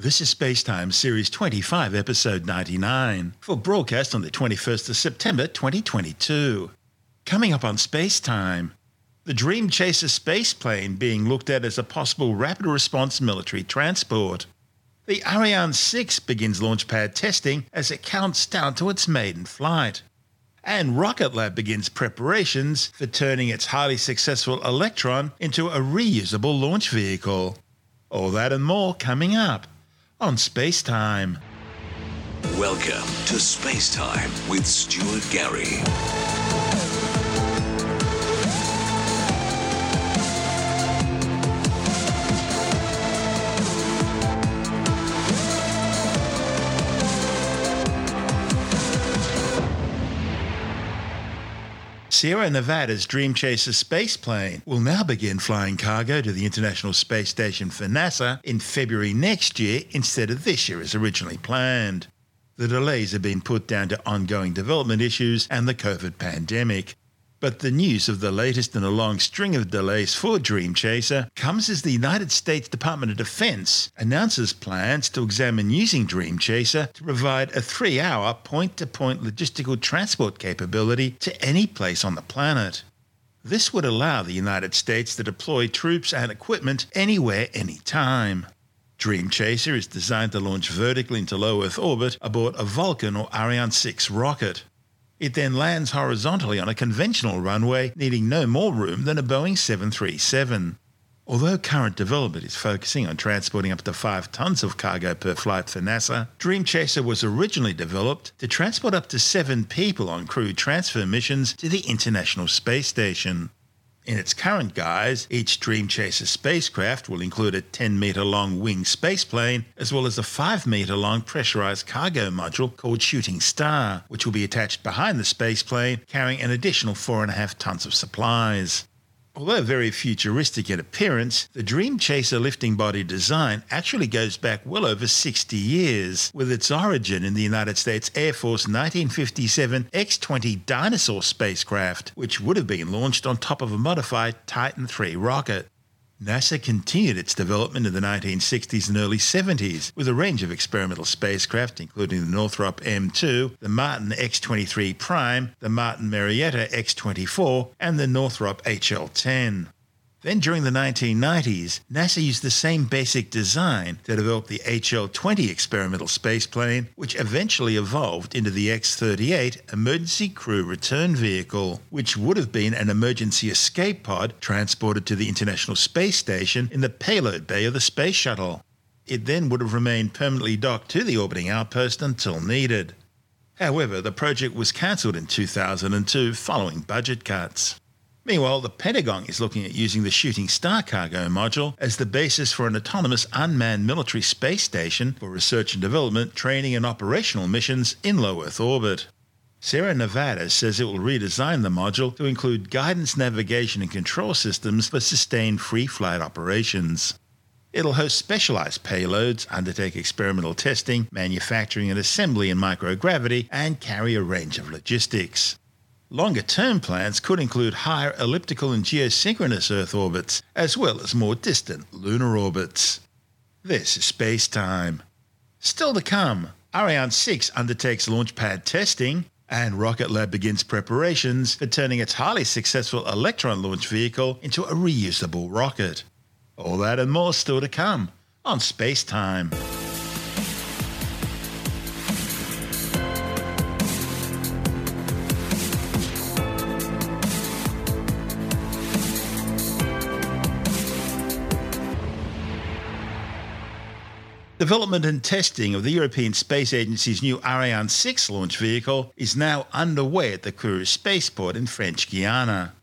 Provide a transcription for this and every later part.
This is Spacetime Series 25, Episode 99, for broadcast on the 21st of September 2022. Coming up on Spacetime, the Dream Chaser spaceplane being looked at as a possible rapid response military transport. The Ariane 6 begins launch pad testing as it counts down to its maiden flight. And Rocket Lab begins preparations for turning its highly successful Electron into a reusable launch vehicle. All that and more coming up on Space Time. Welcome to Space Time with Stuart Gary. Sierra Nevada's Dream Chaser space plane will now begin flying cargo to the International Space Station for NASA in February next year instead of this year as originally planned. The delays have been put down to ongoing development issues and the COVID pandemic. But the news of the latest in a long string of delays for Dream Chaser comes as the United States Department of Defense announces plans to examine using Dream Chaser to provide a three hour point to point logistical transport capability to any place on the planet. This would allow the United States to deploy troops and equipment anywhere, anytime. Dream Chaser is designed to launch vertically into low Earth orbit aboard a Vulcan or Ariane 6 rocket. It then lands horizontally on a conventional runway, needing no more room than a Boeing 737. Although current development is focusing on transporting up to 5 tons of cargo per flight for NASA, Dream Chaser was originally developed to transport up to 7 people on crew transfer missions to the International Space Station. In its current guise, each Dream Chaser spacecraft will include a 10 metre long winged spaceplane, as well as a 5 metre long pressurized cargo module called Shooting Star, which will be attached behind the spaceplane, carrying an additional 4.5 tons of supplies. Although very futuristic in appearance, the Dream Chaser lifting body design actually goes back well over 60 years, with its origin in the United States Air Force 1957 X 20 Dyna-Soar spacecraft, which would have been launched on top of a modified Titan III rocket. NASA continued its development in the 1960s and early 70s with a range of experimental spacecraft, including the Northrop M2, the Martin X-23 Prime, the Martin Marietta X-24, and the Northrop HL-10. Then during the 1990s, NASA used the same basic design to develop the HL-20 experimental spaceplane, which eventually evolved into the X-38 Emergency Crew Return Vehicle, which would have been an emergency escape pod transported to the International Space Station in the payload bay of the Space Shuttle. It then would have remained permanently docked to the orbiting outpost until needed. However, the project was cancelled in 2002 following budget cuts. Meanwhile, the Pentagon is looking at using the Shooting Star cargo module as the basis for an autonomous unmanned military space station for research and development, training, and operational missions in low Earth orbit. Sierra Nevada says it will redesign the module to include guidance, navigation, and control systems for sustained free flight operations. It'll host specialized payloads, undertake experimental testing, manufacturing and assembly in microgravity, and carry a range of logistics. Longer term plans could include higher elliptical and geosynchronous Earth orbits, as well as more distant lunar orbits. This is space time. Still to come, Ariane 6 undertakes launch pad testing, and Rocket Lab begins preparations for turning its highly successful Electron launch vehicle into a reusable rocket. All that and more still to come on Space Time. Development and testing of the European Space Agency's new Ariane 6 launch vehicle is now underway at the Kourou spaceport in French Guiana.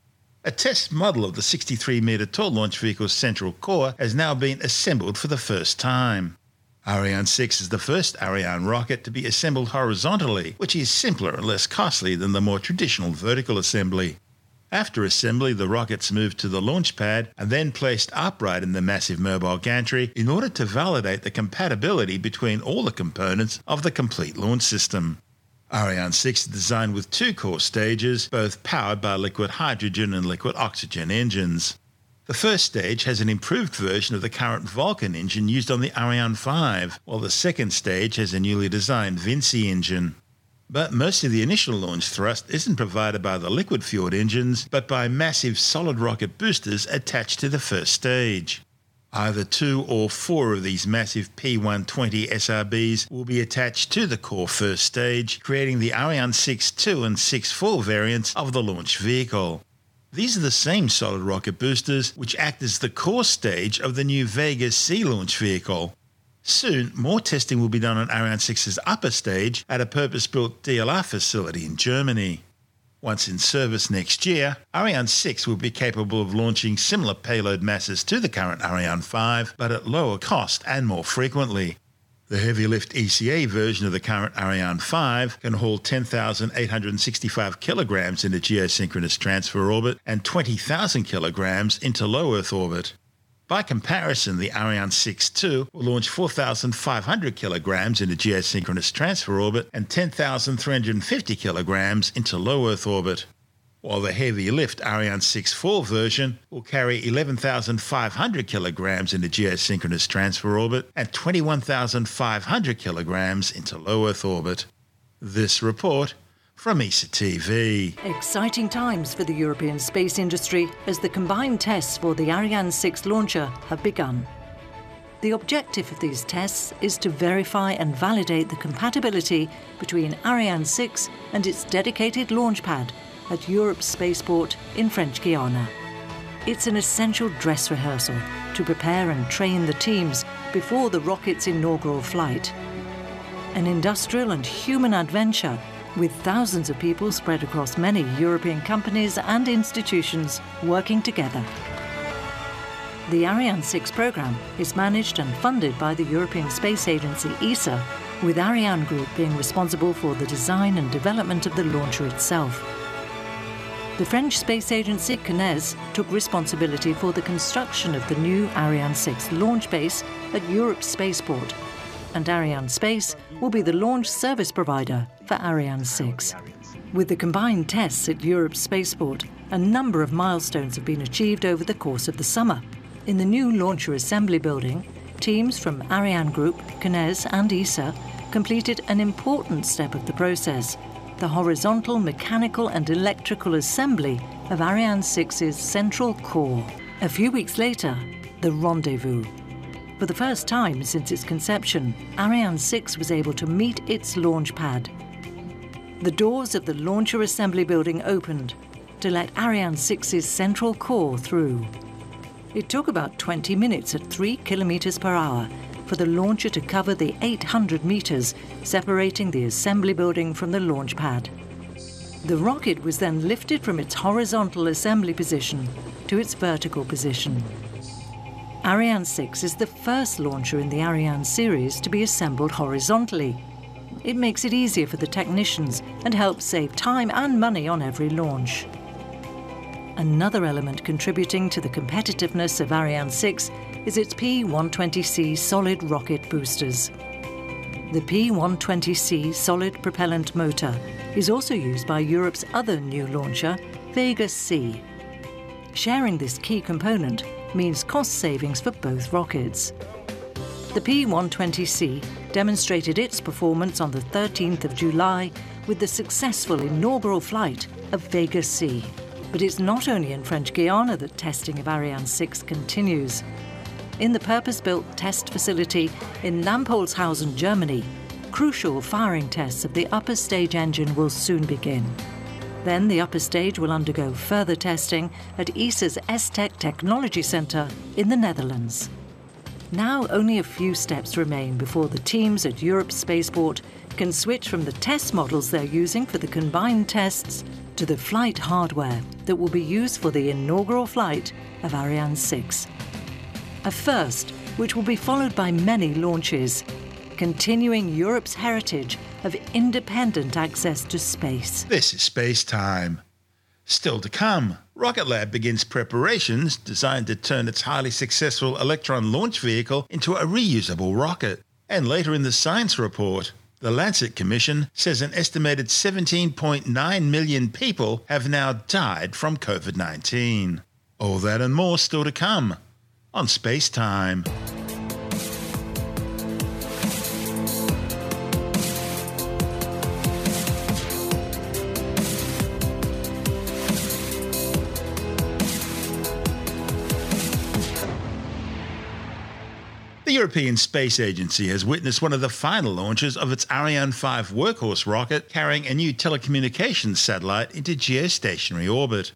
A test model of the 63 metre tall launch vehicle's central core has now been assembled for the first time. Ariane 6 is the first Ariane rocket to be assembled horizontally, which is simpler and less costly than the more traditional vertical assembly. After assembly, the rockets moved to the launch pad and then placed upright in the massive mobile gantry in order to validate the compatibility between all the components of the complete launch system. Ariane 6 is designed with two core stages, both powered by liquid hydrogen and liquid oxygen engines. The first stage has an improved version of the current Vulcain engine used on the Ariane 5, while the second stage has a newly designed Vinci engine. But most of the initial launch thrust isn't provided by the liquid fueled engines, but by massive solid rocket boosters attached to the first stage. Either two or four of these massive P 120 SRBs will be attached to the core first stage, creating the Ariane 6 2 and 6 4 variants of the launch vehicle. These are the same solid rocket boosters which act as the core stage of the new Vega C launch vehicle. Soon, more testing will be done on Ariane 6's upper stage at a purpose built DLR facility in Germany. Once in service next year, Ariane 6 will be capable of launching similar payload masses to the current Ariane 5, but at lower cost and more frequently. The heavy lift ECA version of the current Ariane 5 can haul 10,865 kilograms into geosynchronous transfer orbit and 20,000 kilograms into low Earth orbit. By comparison, the Ariane 6 2 will launch 4,500 kilograms into geosynchronous transfer orbit and 10,350 kilograms into low Earth orbit while the heavy lift Ariane 6-4 version will carry 11,500 kilograms into geosynchronous transfer orbit and 21,500 kilograms into low Earth orbit. This report from ESA TV. Exciting times for the European space industry as the combined tests for the Ariane 6 launcher have begun. The objective of these tests is to verify and validate the compatibility between Ariane 6 and its dedicated launch pad at Europe's spaceport in French Guiana. It's an essential dress rehearsal to prepare and train the teams before the rocket's inaugural flight. An industrial and human adventure with thousands of people spread across many European companies and institutions working together. The Ariane 6 program is managed and funded by the European Space Agency ESA, with Ariane Group being responsible for the design and development of the launcher itself. The French space agency CNES took responsibility for the construction of the new Ariane 6 launch base at Europe's spaceport, and Ariane Space will be the launch service provider for Ariane 6. With the combined tests at Europe's spaceport, a number of milestones have been achieved over the course of the summer. In the new launcher assembly building, teams from Ariane Group, CNES, and ESA completed an important step of the process the horizontal mechanical and electrical assembly of Ariane 6's central core. A few weeks later, the rendezvous. For the first time since its conception, Ariane 6 was able to meet its launch pad. The doors of the launcher assembly building opened to let Ariane 6's central core through. It took about 20 minutes at 3 kilometers per hour for the launcher to cover the 800 metres separating the assembly building from the launch pad. The rocket was then lifted from its horizontal assembly position to its vertical position. Ariane 6 is the first launcher in the Ariane series to be assembled horizontally. It makes it easier for the technicians and helps save time and money on every launch. Another element contributing to the competitiveness of Ariane 6 is its P120C solid rocket boosters. The P120C solid propellant motor is also used by Europe's other new launcher, Vega C. Sharing this key component means cost savings for both rockets. The P120C demonstrated its performance on the 13th of July with the successful inaugural flight of Vega C. But it's not only in French Guiana that testing of Ariane 6 continues. In the purpose built test facility in Lampoldshausen, Germany, crucial firing tests of the upper stage engine will soon begin. Then the upper stage will undergo further testing at ESA's ESTEC Technology Centre in the Netherlands. Now only a few steps remain before the teams at Europe's spaceport can switch from the test models they're using for the combined tests to the flight hardware that will be used for the inaugural flight of Ariane 6. A first, which will be followed by many launches, continuing Europe's heritage of independent access to space. This is Space Time. Still to come, Rocket Lab begins preparations designed to turn its highly successful Electron launch vehicle into a reusable rocket. And later in the science report, the Lancet Commission says an estimated 17.9 million people have now died from COVID 19. All that and more still to come on Space Time. European Space Agency has witnessed one of the final launches of its Ariane 5 workhorse rocket carrying a new telecommunications satellite into geostationary orbit.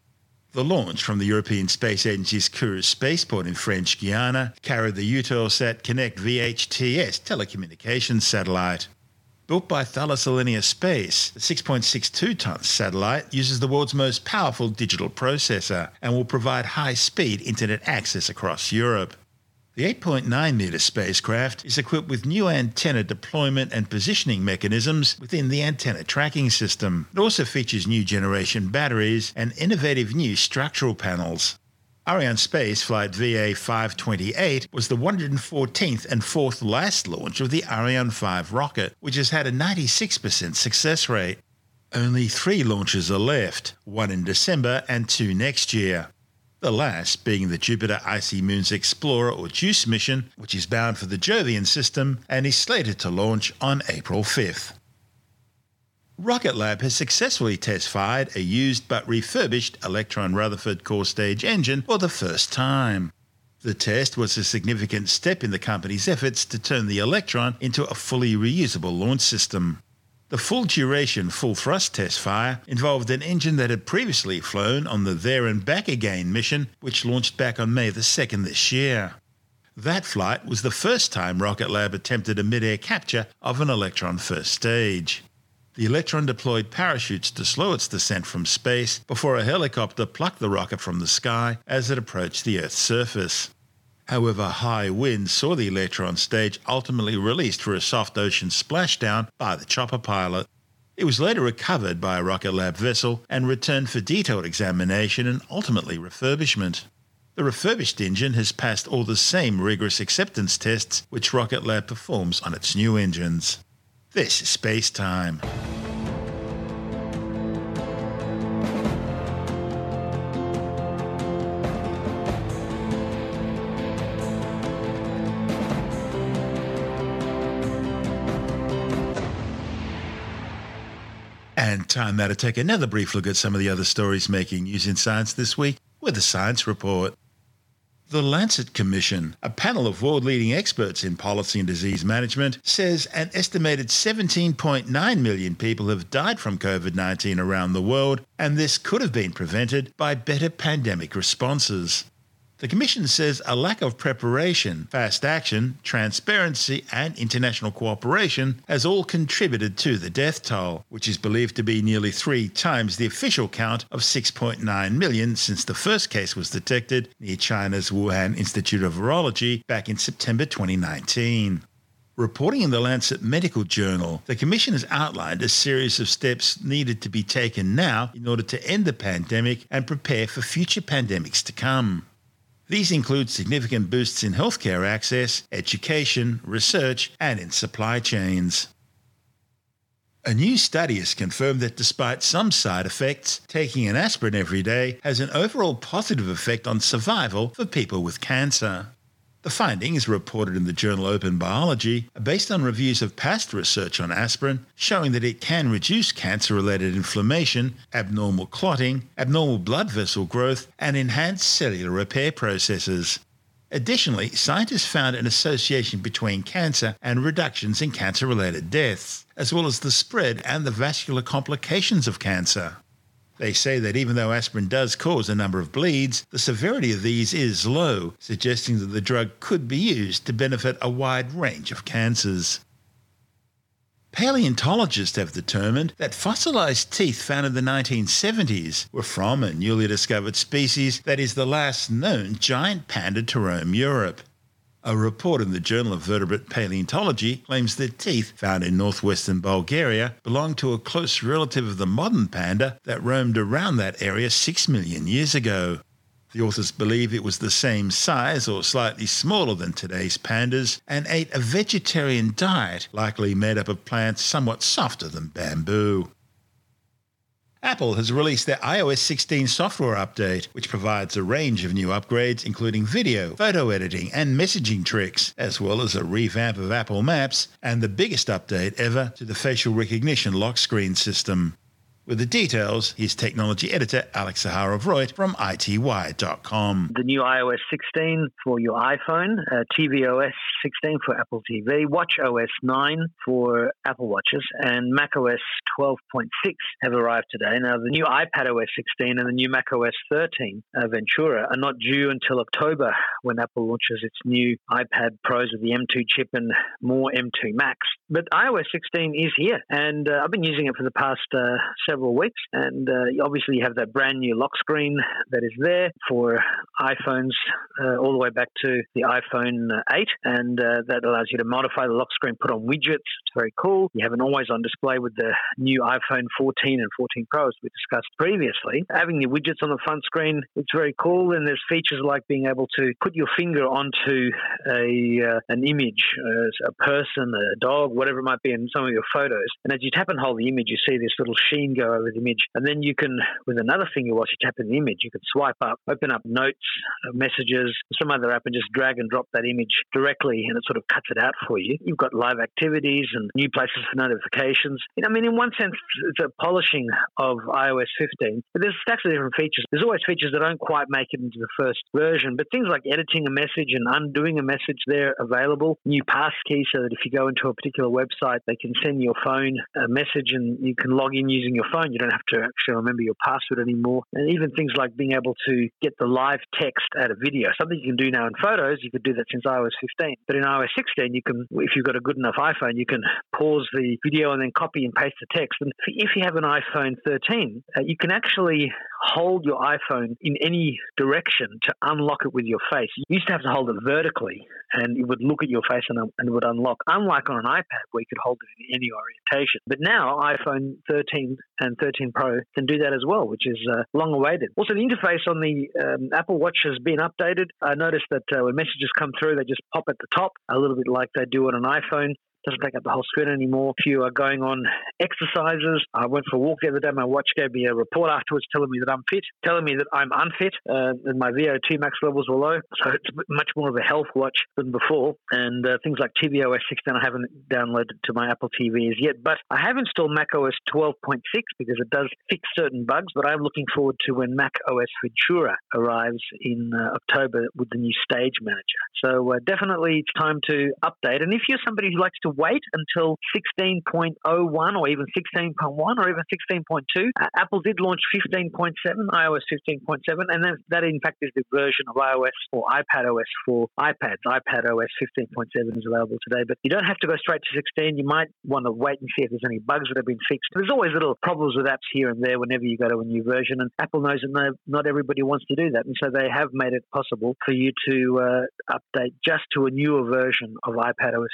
The launch from the European Space Agency's Kourou spaceport in French Guiana carried the Eutelsat Connect VHTS telecommunications satellite. Built by Thales Alenia Space, the 6.62 ton satellite uses the world's most powerful digital processor and will provide high speed internet access across Europe. The 8.9 metre spacecraft is equipped with new antenna deployment and positioning mechanisms within the antenna tracking system. It also features new generation batteries and innovative new structural panels. Ariane Space Flight VA 528 was the 114th and fourth last launch of the Ariane 5 rocket, which has had a 96% success rate. Only three launches are left, one in December and two next year the last being the Jupiter Icy Moons Explorer or JUICE mission, which is bound for the Jovian system and is slated to launch on April 5th. Rocket Lab has successfully test fired a used but refurbished Electron Rutherford core stage engine for the first time. The test was a significant step in the company's efforts to turn the Electron into a fully reusable launch system. The full duration full thrust test fire involved an engine that had previously flown on the There and Back Again mission, which launched back on May the 2nd this year. That flight was the first time Rocket Lab attempted a mid-air capture of an Electron first stage. The Electron deployed parachutes to slow its descent from space before a helicopter plucked the rocket from the sky as it approached the Earth's surface. However, high winds saw the Electron stage ultimately released for a soft ocean splashdown by the chopper pilot. It was later recovered by a Rocket Lab vessel and returned for detailed examination and ultimately refurbishment. The refurbished engine has passed all the same rigorous acceptance tests which Rocket Lab performs on its new engines. This is Space Time. And time now to take another brief look at some of the other stories making news in science this week with the Science Report. The Lancet Commission, a panel of world leading experts in policy and disease management, says an estimated 17.9 million people have died from COVID 19 around the world, and this could have been prevented by better pandemic responses. The Commission says a lack of preparation, fast action, transparency, and international cooperation has all contributed to the death toll, which is believed to be nearly three times the official count of 6.9 million since the first case was detected near China's Wuhan Institute of Virology back in September 2019. Reporting in the Lancet Medical Journal, the Commission has outlined a series of steps needed to be taken now in order to end the pandemic and prepare for future pandemics to come. These include significant boosts in healthcare access, education, research, and in supply chains. A new study has confirmed that despite some side effects, taking an aspirin every day has an overall positive effect on survival for people with cancer. The findings, reported in the journal Open Biology, are based on reviews of past research on aspirin showing that it can reduce cancer related inflammation, abnormal clotting, abnormal blood vessel growth, and enhance cellular repair processes. Additionally, scientists found an association between cancer and reductions in cancer related deaths, as well as the spread and the vascular complications of cancer. They say that even though aspirin does cause a number of bleeds, the severity of these is low, suggesting that the drug could be used to benefit a wide range of cancers. Paleontologists have determined that fossilized teeth found in the 1970s were from a newly discovered species that is the last known giant panda to roam Europe. A report in the Journal of Vertebrate Paleontology claims that teeth found in northwestern Bulgaria belong to a close relative of the modern panda that roamed around that area six million years ago. The authors believe it was the same size or slightly smaller than today's pandas and ate a vegetarian diet, likely made up of plants somewhat softer than bamboo. Apple has released their iOS 16 software update, which provides a range of new upgrades, including video, photo editing, and messaging tricks, as well as a revamp of Apple Maps and the biggest update ever to the facial recognition lock screen system. With the details, here's technology editor Alex Zaharov-Reutt from ITWire.com. The new iOS 16 for your iPhone, uh, tvOS 16 for Apple TV, WatchOS 9 for Apple Watches, and macOS 12.6 have arrived today. Now, the new iPadOS 16 and the new macOS 13 uh, Ventura are not due until October when Apple launches its new iPad Pros with the M2 chip and more M2 Max. But iOS 16 is here, and uh, I've been using it for the past uh, several several weeks. And uh, obviously, you have that brand new lock screen that is there for iPhones uh, all the way back to the iPhone 8. And uh, that allows you to modify the lock screen, put on widgets. It's very cool. You have an always on display with the new iPhone 14 and 14 Pro, as we discussed previously. Having the widgets on the front screen, it's very cool. And there's features like being able to put your finger onto a uh, an image, uh, a person, a dog, whatever it might be in some of your photos. And as you tap and hold the image, you see this little sheen go over the image. And then you can, with another finger, while you tap in the image, you can swipe up, open up notes, Uh, messages, some other app, and just drag and drop that image directly, and it sort of cuts it out for you. You've got live activities and new places for notifications. I mean, in one sense, it's a polishing of iOS 15, but there's stacks of different features. There's always features that don't quite make it into the first version, but things like editing a message and undoing a message, they're available. New pass key, so that if you go into a particular website, they can send your phone a message and you can log in using your phone. You don't have to actually remember your password anymore. And even things like being able to get the live text out of video, something you can do now in photos. You could do that since iOS 15. But in iOS 16, you can, if you've got a good enough iPhone, you can pause the video and then copy and paste the text. And if you have an iPhone 13, uh, you can actually hold your iPhone in any direction to unlock it with your face. You used to have to hold it vertically and it would look at your face and, and it would unlock, unlike on an iPad where you could hold it in any orientation. But now iPhone 13 and 13 Pro can do that as well, which is uh, long awaited. Also, the interface on the um, Apple Watch has been updated. I noticed that uh, when messages come through, they just pop at the top, a little bit like they do on an iPhone doesn't take up the whole screen anymore. If you are going on exercises, I went for a walk the other day. My watch gave me a report afterwards telling me that I'm fit, telling me that I'm unfit, uh, and my VO2 max levels were low. So it's much more of a health watch than before. And uh, things like tvOS 16 I haven't downloaded to my Apple TV as yet, but I have installed macOS 12.6 because it does fix certain bugs. But I'm looking forward to when Mac OS Ventura arrives in uh, October with the new Stage Manager. So uh, definitely it's time to update. And if you're somebody who likes to wait until 16.01 or even 16.1 or even 16.2. Uh, Apple did launch 15.7, iOS 15.7, and then that in fact is the version of iOS or iPad OS for iPads. iPad OS 15.7 is available today, but you don't have to go straight to 16. You might want to wait and see if there's any bugs that have been fixed. There's always little problems with apps here and there whenever you go to a new version, and Apple knows that not everybody wants to do that, and so they have made it possible for you to uh, update just to a newer version of iPad OS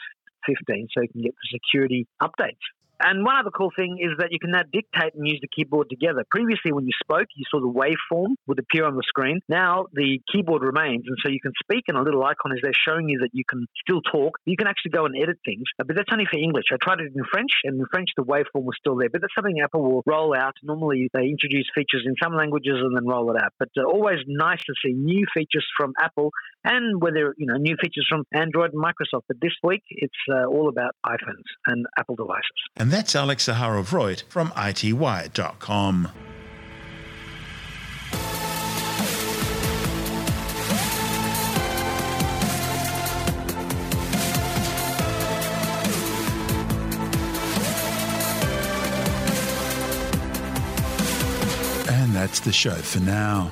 15 so you can get the security updates. And one other cool thing is that you can now dictate and use the keyboard together. Previously, when you spoke, you saw the waveform would appear on the screen. Now the keyboard remains, and so you can speak, and a little icon is there showing you that you can still talk. You can actually go and edit things, but that's only for English. I tried it in French, and in French the waveform was still there. But that's something Apple will roll out. Normally, they introduce features in some languages and then roll it out. But uh, always nice to see new features from Apple, and whether you know new features from Android and Microsoft. But this week, it's uh, all about iPhones and Apple devices. And that's Alex Zaharov-Reutt from ITWire.com. And that's the show for now.